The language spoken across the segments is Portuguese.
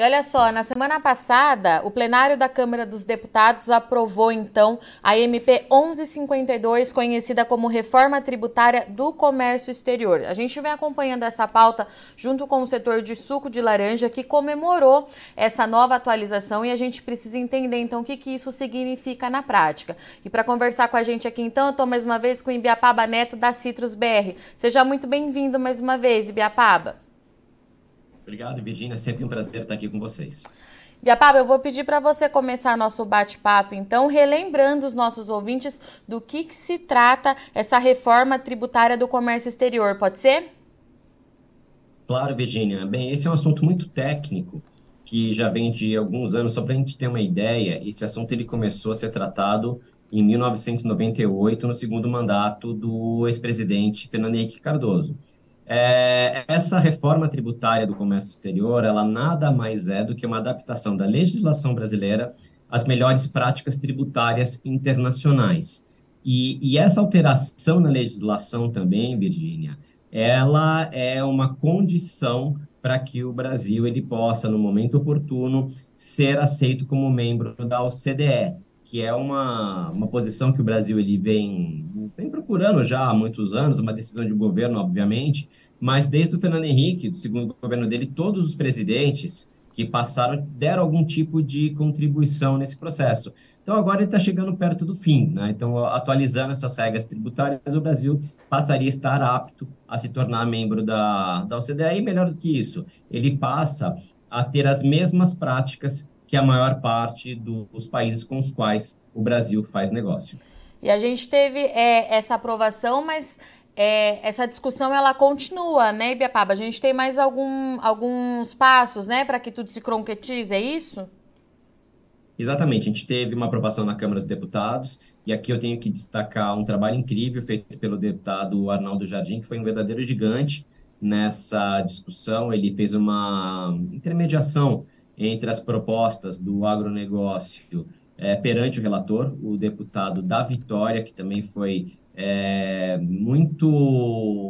E olha só, na semana passada, o plenário da Câmara dos Deputados aprovou então a MP 1152, conhecida como Reforma Tributária do Comércio Exterior. A gente vem acompanhando essa pauta junto com o setor de suco de laranja que comemorou essa nova atualização e a gente precisa entender então o que, que isso significa na prática. E para conversar com a gente aqui então, eu estou mais uma vez com o Ibiapaba Neto da Citrus BR. Seja muito bem-vindo mais uma vez, Ibiapaba. Obrigado, Virginia. É sempre um prazer estar aqui com vocês. Biapaba, eu vou pedir para você começar nosso bate-papo, então, relembrando os nossos ouvintes do que, que, se trata essa reforma tributária do comércio exterior, pode ser? Claro, Virginia. Bem, esse é um assunto muito técnico, que já vem de alguns anos. Só para a gente ter uma ideia, esse assunto ele começou a ser tratado em 1998, no segundo mandato do ex-presidente Fernando Henrique Cardoso. É, essa reforma tributária do comércio exterior, ela nada mais é do que uma adaptação da legislação brasileira às melhores práticas tributárias internacionais. E, e essa alteração na legislação também, Virgínia, ela é uma condição para que o Brasil ele possa, no momento oportuno, ser aceito como membro da OCDE, que é uma, uma posição que o Brasil ele vem, vem procurando já há muitos anos, uma decisão de governo, obviamente, mas desde o Fernando Henrique, do segundo governo dele, todos os presidentes que passaram deram algum tipo de contribuição nesse processo. Então, agora ele está chegando perto do fim. Né? Então, atualizando essas regras tributárias, o Brasil passaria a estar apto a se tornar membro da, da OCDE. E melhor do que isso, ele passa a ter as mesmas práticas que a maior parte dos países com os quais o Brasil faz negócio. E a gente teve é, essa aprovação, mas é, essa discussão ela continua, né, Ibiapaba? A gente tem mais algum, alguns passos, né, para que tudo se concretize, é isso? Exatamente, a gente teve uma aprovação na Câmara dos Deputados, e aqui eu tenho que destacar um trabalho incrível feito pelo deputado Arnaldo Jardim, que foi um verdadeiro gigante nessa discussão. Ele fez uma intermediação entre as propostas do agronegócio é, perante o relator, o deputado da Vitória, que também foi é, muito,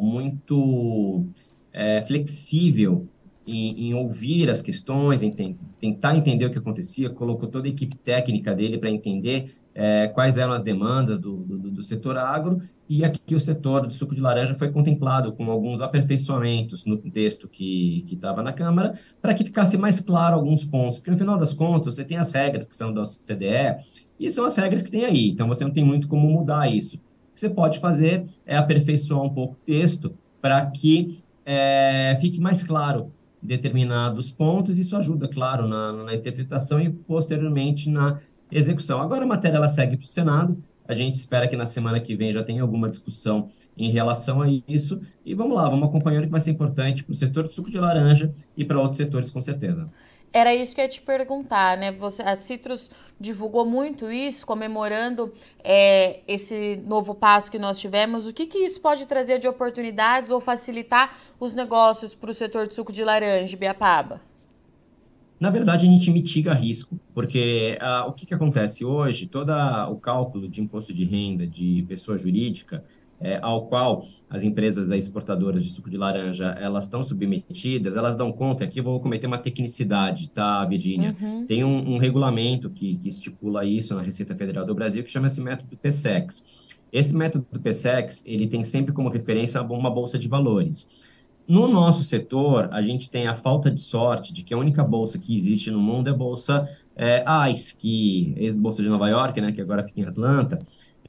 muito é, flexível em, em, ouvir as questões, em tentar entender o que acontecia, colocou toda a equipe técnica dele para entender é, quais eram as demandas do, do, do, setor agro, e aqui o setor do suco de laranja foi contemplado com alguns aperfeiçoamentos no texto que estava na Câmara, para que ficasse mais claro alguns pontos, porque no final das contas você tem as regras que são da OCDE, e são as regras que tem aí, então você não tem muito como mudar isso. O que você pode fazer é aperfeiçoar um pouco o texto para que é, fique mais claro determinados pontos, isso ajuda, claro, na, na interpretação e posteriormente na execução. Agora a matéria ela segue para o Senado, a gente espera que na semana que vem já tenha alguma discussão em relação a isso. E vamos lá, vamos acompanhando que vai ser importante para o setor de suco de laranja e para outros setores, com certeza. Era isso que eu ia te perguntar, né? Você, a Citrus divulgou muito isso, comemorando é, esse novo passo que nós tivemos. O que, que isso pode trazer de oportunidades ou facilitar os negócios para o setor de suco de laranja, Biapaba? Na verdade, a gente mitiga risco, porque uh, o que, que acontece hoje? Todo o cálculo de imposto de renda de pessoa jurídica, é, ao qual as empresas da exportadoras de suco de laranja elas estão submetidas, elas dão conta, aqui eu vou cometer uma tecnicidade, tá, Virginia? Uhum. Tem um, um regulamento que, que, estipula isso na Receita Federal do Brasil, que chama-se método PSEX. Esse método PSEX, ele tem sempre como referência uma bolsa de valores. No nosso setor, a gente tem a falta de sorte de que a única bolsa que existe no mundo é a bolsa é, ICE, que é a bolsa de Nova York, né, que agora fica em Atlanta,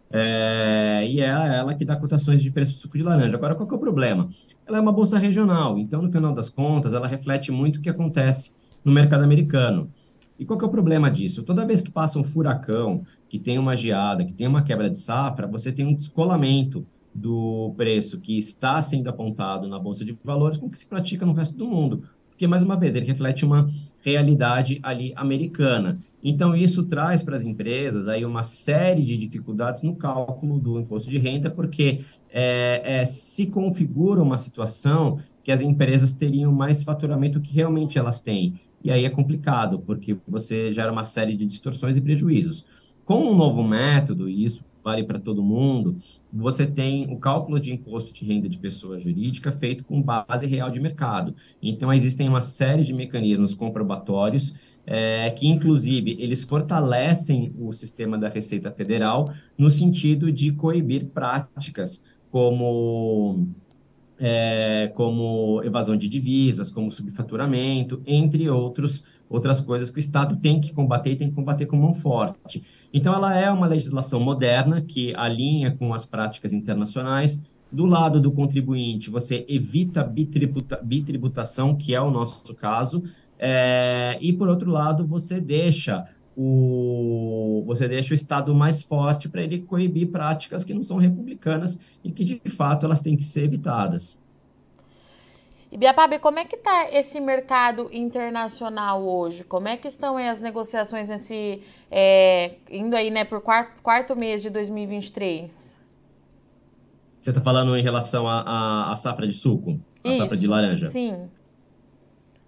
é, e é ela que dá cotações de preço do suco de laranja. Agora, qual é o problema? Ela é uma bolsa regional, então, no final das contas, ela reflete muito o que acontece no mercado americano. E qual é o problema disso? Toda vez que passa um furacão, que tem uma geada, que tem uma quebra de safra, você tem um descolamento do preço que está sendo apontado na Bolsa de Valores com o que se pratica no resto do mundo. Porque, mais uma vez, ele reflete uma realidade ali americana. Então, isso traz para as empresas aí uma série de dificuldades no cálculo do imposto de renda, porque é, é, se configura uma situação que as empresas teriam mais faturamento que realmente elas têm. E aí é complicado, porque você gera uma série de distorções e prejuízos. Com um novo método, e isso vale para todo mundo, você tem o cálculo de imposto de renda de pessoa jurídica feito com base real de mercado. Então, existem uma série de mecanismos comprobatórios é, que, inclusive, eles fortalecem o sistema da Receita Federal no sentido de coibir práticas como é, como evasão de divisas, como subfaturamento, entre outros, outras coisas que o Estado tem que combater e tem que combater com mão forte. Então, ela é uma legislação moderna que alinha com as práticas internacionais. Do lado do contribuinte, você evita bitributa, bitributação, que é o nosso caso, é, e, por outro lado, você deixa o, você deixa o Estado mais forte para ele coibir práticas que não são republicanas e que, de fato, elas têm que ser evitadas. E Biapab, como é que está esse mercado internacional hoje? Como é que estão as negociações nesse é, indo aí, né, por quarto, quarto mês de 2023? Você está falando em relação à safra de suco, a safra de laranja? Sim.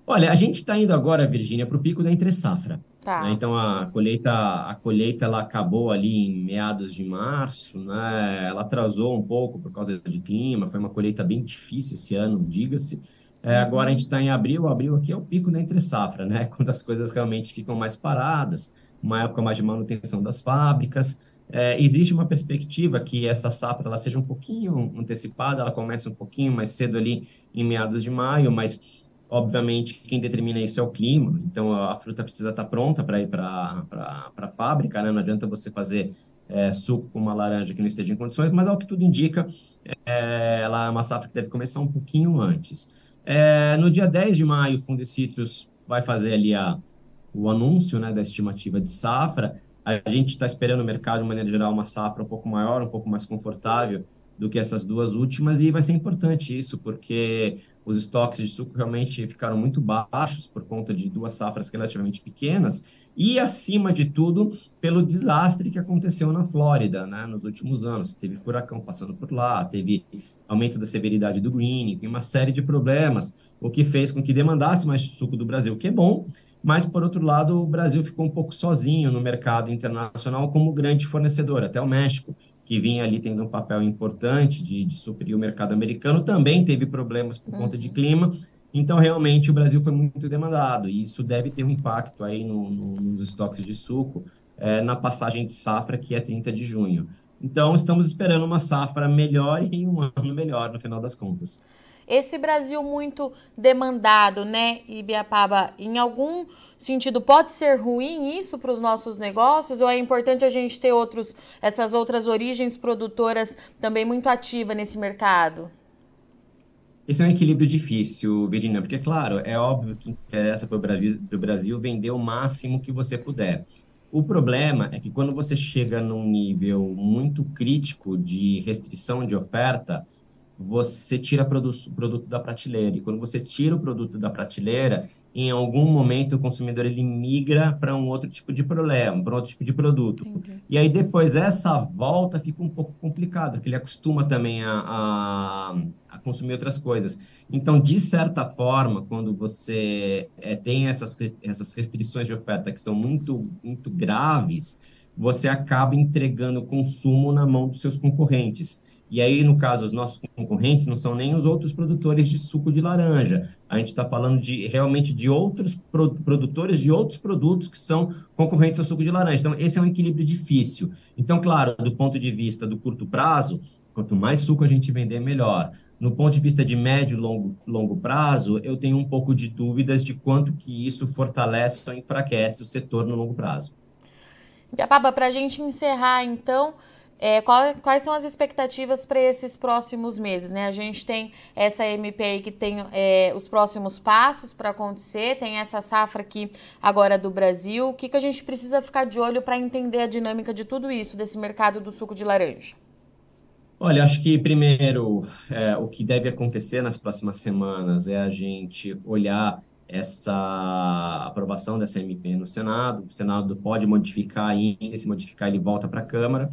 Olha, a gente está indo agora, Virgínia, para o pico da entre safra. Tá. Né? Então a colheita, a colheita ela acabou ali em meados de março, né? Ela atrasou um pouco por causa de clima, foi uma colheita bem difícil esse ano, diga-se. É, agora a gente está em abril, abril aqui é o pico da entre safra, né? Quando as coisas realmente ficam mais paradas, uma época mais de manutenção das fábricas. É, existe uma perspectiva que essa safra ela seja um pouquinho antecipada, ela comece um pouquinho mais cedo ali em meados de maio, mas Obviamente, quem determina isso é o clima, então a fruta precisa estar pronta para ir para a fábrica, né? Não adianta você fazer é, suco com uma laranja que não esteja em condições, mas ao que tudo indica, é, ela é uma safra que deve começar um pouquinho antes. É, no dia 10 de maio, o Fundecitrus vai fazer ali a, o anúncio né, da estimativa de safra. A gente está esperando o mercado, de maneira geral, uma safra um pouco maior, um pouco mais confortável do que essas duas últimas, e vai ser importante isso, porque os estoques de suco realmente ficaram muito baixos por conta de duas safras relativamente pequenas e, acima de tudo, pelo desastre que aconteceu na Flórida né, nos últimos anos. Teve furacão passando por lá, teve aumento da severidade do greening, uma série de problemas, o que fez com que demandasse mais suco do Brasil, que é bom, mas, por outro lado, o Brasil ficou um pouco sozinho no mercado internacional como grande fornecedor, até o México, que vinha ali tendo um papel importante de, de suprir o mercado americano, também teve problemas por conta de uhum. clima. Então, realmente, o Brasil foi muito demandado, e isso deve ter um impacto aí no, no, nos estoques de suco é, na passagem de safra, que é 30 de junho. Então, estamos esperando uma safra melhor e um ano melhor, no final das contas. Esse Brasil muito demandado, né, Ibiapaba, em algum sentido pode ser ruim isso para os nossos negócios ou é importante a gente ter outros essas outras origens produtoras também muito ativas nesse mercado? Esse é um equilíbrio difícil, Virginia, porque, claro, é óbvio que interessa para o Brasil, Brasil vender o máximo que você puder. O problema é que quando você chega num nível muito crítico de restrição de oferta, você tira o produto da prateleira. E quando você tira o produto da prateleira, em algum momento o consumidor ele migra para um outro tipo de problema, para outro tipo de produto. Entendi. E aí depois essa volta fica um pouco complicado, porque ele acostuma também a, a, a consumir outras coisas. Então, de certa forma, quando você é, tem essas, essas restrições de oferta que são muito, muito graves, você acaba entregando consumo na mão dos seus concorrentes. E aí, no caso, os nossos concorrentes não são nem os outros produtores de suco de laranja. A gente está falando de realmente de outros pro, produtores de outros produtos que são concorrentes ao suco de laranja. Então, esse é um equilíbrio difícil. Então, claro, do ponto de vista do curto prazo, quanto mais suco a gente vender, melhor. No ponto de vista de médio e longo, longo prazo, eu tenho um pouco de dúvidas de quanto que isso fortalece ou enfraquece o setor no longo prazo. Papa, para a gente encerrar, então, é, qual, quais são as expectativas para esses próximos meses? Né? A gente tem essa MP que tem é, os próximos passos para acontecer, tem essa safra aqui agora do Brasil. O que, que a gente precisa ficar de olho para entender a dinâmica de tudo isso, desse mercado do suco de laranja? Olha, acho que primeiro é, o que deve acontecer nas próximas semanas é a gente olhar essa aprovação dessa MP no Senado. O Senado pode modificar ainda, se modificar ele volta para a Câmara.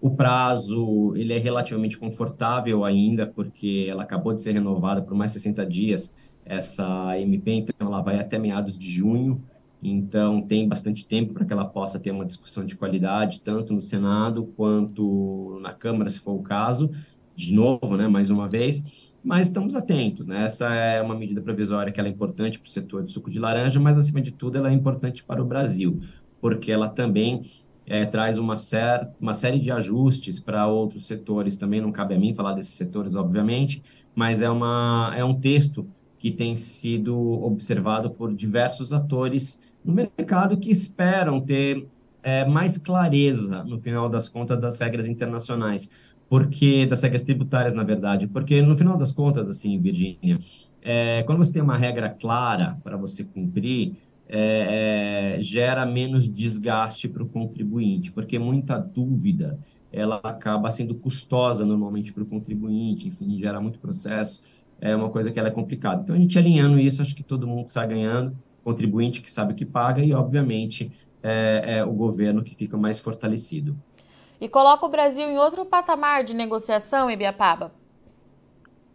O prazo ele é relativamente confortável ainda, porque ela acabou de ser renovada por mais 60 dias, essa MP, então ela vai até meados de junho. Então, tem bastante tempo para que ela possa ter uma discussão de qualidade, tanto no Senado quanto na Câmara, se for o caso. De novo, né, mais uma vez, mas estamos atentos. Né? Essa é uma medida provisória que é importante para o setor de suco de laranja, mas, acima de tudo, ela é importante para o Brasil, porque ela também é, traz uma, ser, uma série de ajustes para outros setores. Também não cabe a mim falar desses setores, obviamente, mas é, uma, é um texto que tem sido observado por diversos atores no mercado que esperam ter é, mais clareza, no final das contas, das regras internacionais, porque das regras tributárias, na verdade, porque no final das contas, assim, Virgínia, é, quando você tem uma regra clara para você cumprir, é, é, gera menos desgaste para o contribuinte, porque muita dúvida ela acaba sendo custosa normalmente para o contribuinte, enfim, gera muito processo é uma coisa que ela é complicada. Então, a gente alinhando isso, acho que todo mundo está ganhando, contribuinte que sabe o que paga e, obviamente, é, é o governo que fica mais fortalecido. E coloca o Brasil em outro patamar de negociação, Ibiapaba?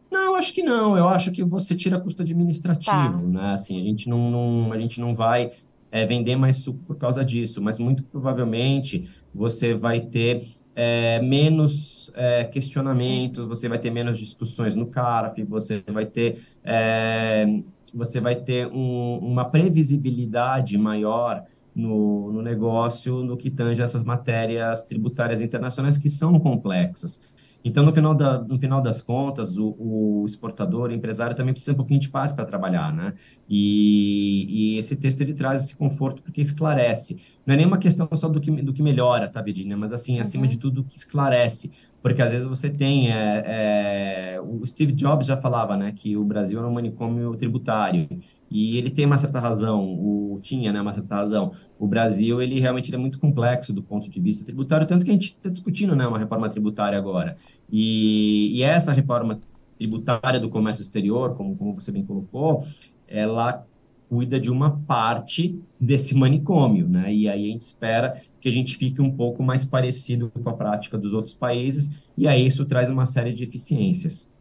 Não, acho que não. Eu acho que você tira custo administrativo, tá. né? Assim, a gente não, não, a gente não vai é, vender mais suco por causa disso, mas muito provavelmente você vai ter é, menos é, questionamentos, você vai ter menos discussões no CARF, você vai ter, é, você vai ter um, uma previsibilidade maior no, no negócio no que tange essas matérias tributárias internacionais que são complexas. Então, no final, da, no final das contas, o, o exportador, o empresário também precisa um pouquinho de paz para trabalhar, né? E, e, esse texto ele traz esse conforto porque esclarece. Não é nenhuma questão só do que, do que melhora, tá, Virginia? Mas, assim, acima uhum. de tudo, que esclarece. Porque, às vezes, você tem... É, é, o Steve Jobs já falava, né? Que o Brasil era um manicômio tributário. E ele tem uma certa razão, o tinha, né, uma certa razão. O Brasil, ele realmente ele é muito complexo do ponto de vista tributário, tanto que a gente está discutindo, né, uma reforma tributária agora. E, e essa reforma tributária do comércio exterior, como, como você bem colocou, ela cuida de uma parte desse manicômio, né? E aí a gente espera que a gente fique um pouco mais parecido com a prática dos outros países, e aí isso traz uma série de eficiências.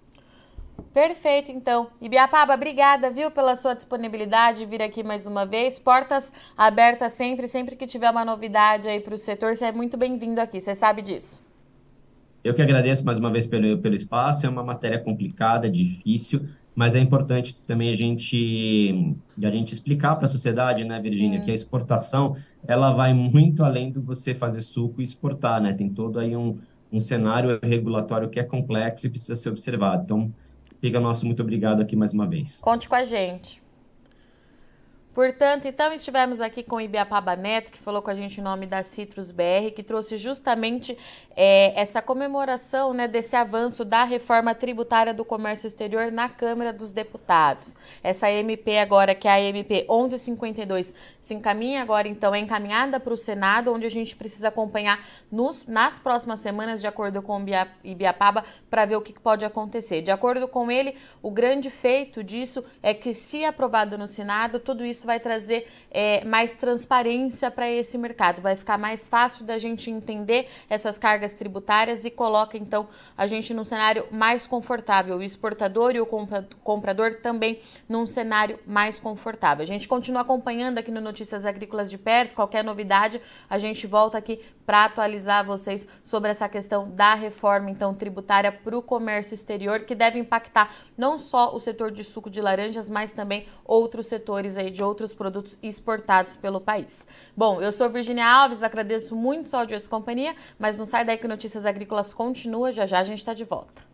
Perfeito, então. Ibiapaba, obrigada, viu, pela sua disponibilidade de vir aqui mais uma vez. Portas abertas sempre, sempre que tiver uma novidade aí para o setor, você é muito bem-vindo aqui, você sabe disso. Eu que agradeço mais uma vez pelo, pelo espaço, é uma matéria complicada, difícil, mas é importante também a gente, a gente explicar para a sociedade, né, Virgínia, que a exportação, ela vai muito além do você fazer suco e exportar, né? Tem todo aí um, um cenário regulatório que é complexo e precisa ser observado. Então, Fica nosso muito obrigado aqui mais uma vez. Conte com a gente. Portanto, então estivemos aqui com o Ibiapaba Neto, que falou com a gente em nome da Citrus BR, que trouxe justamente é, essa comemoração né, desse avanço da reforma tributária do comércio exterior na Câmara dos Deputados. Essa MP agora, que é a MP 1152, se encaminha agora, então, é encaminhada para o Senado, onde a gente precisa acompanhar nos, nas próximas semanas, de acordo com o Ibiapaba, para ver o que pode acontecer. De acordo com ele, o grande feito disso é que, se aprovado no Senado, tudo isso isso vai trazer é, mais transparência para esse mercado. Vai ficar mais fácil da gente entender essas cargas tributárias e coloca então a gente num cenário mais confortável, o exportador e o comprador também num cenário mais confortável. A gente continua acompanhando aqui no Notícias Agrícolas de perto, qualquer novidade, a gente volta aqui para atualizar vocês sobre essa questão da reforma então tributária para o comércio exterior que deve impactar não só o setor de suco de laranjas, mas também outros setores aí de outros outros produtos exportados pelo país. Bom, eu sou Virginia Alves, agradeço muito sua audiência e companhia, mas não sai daí que Notícias Agrícolas continua, já já a gente está de volta.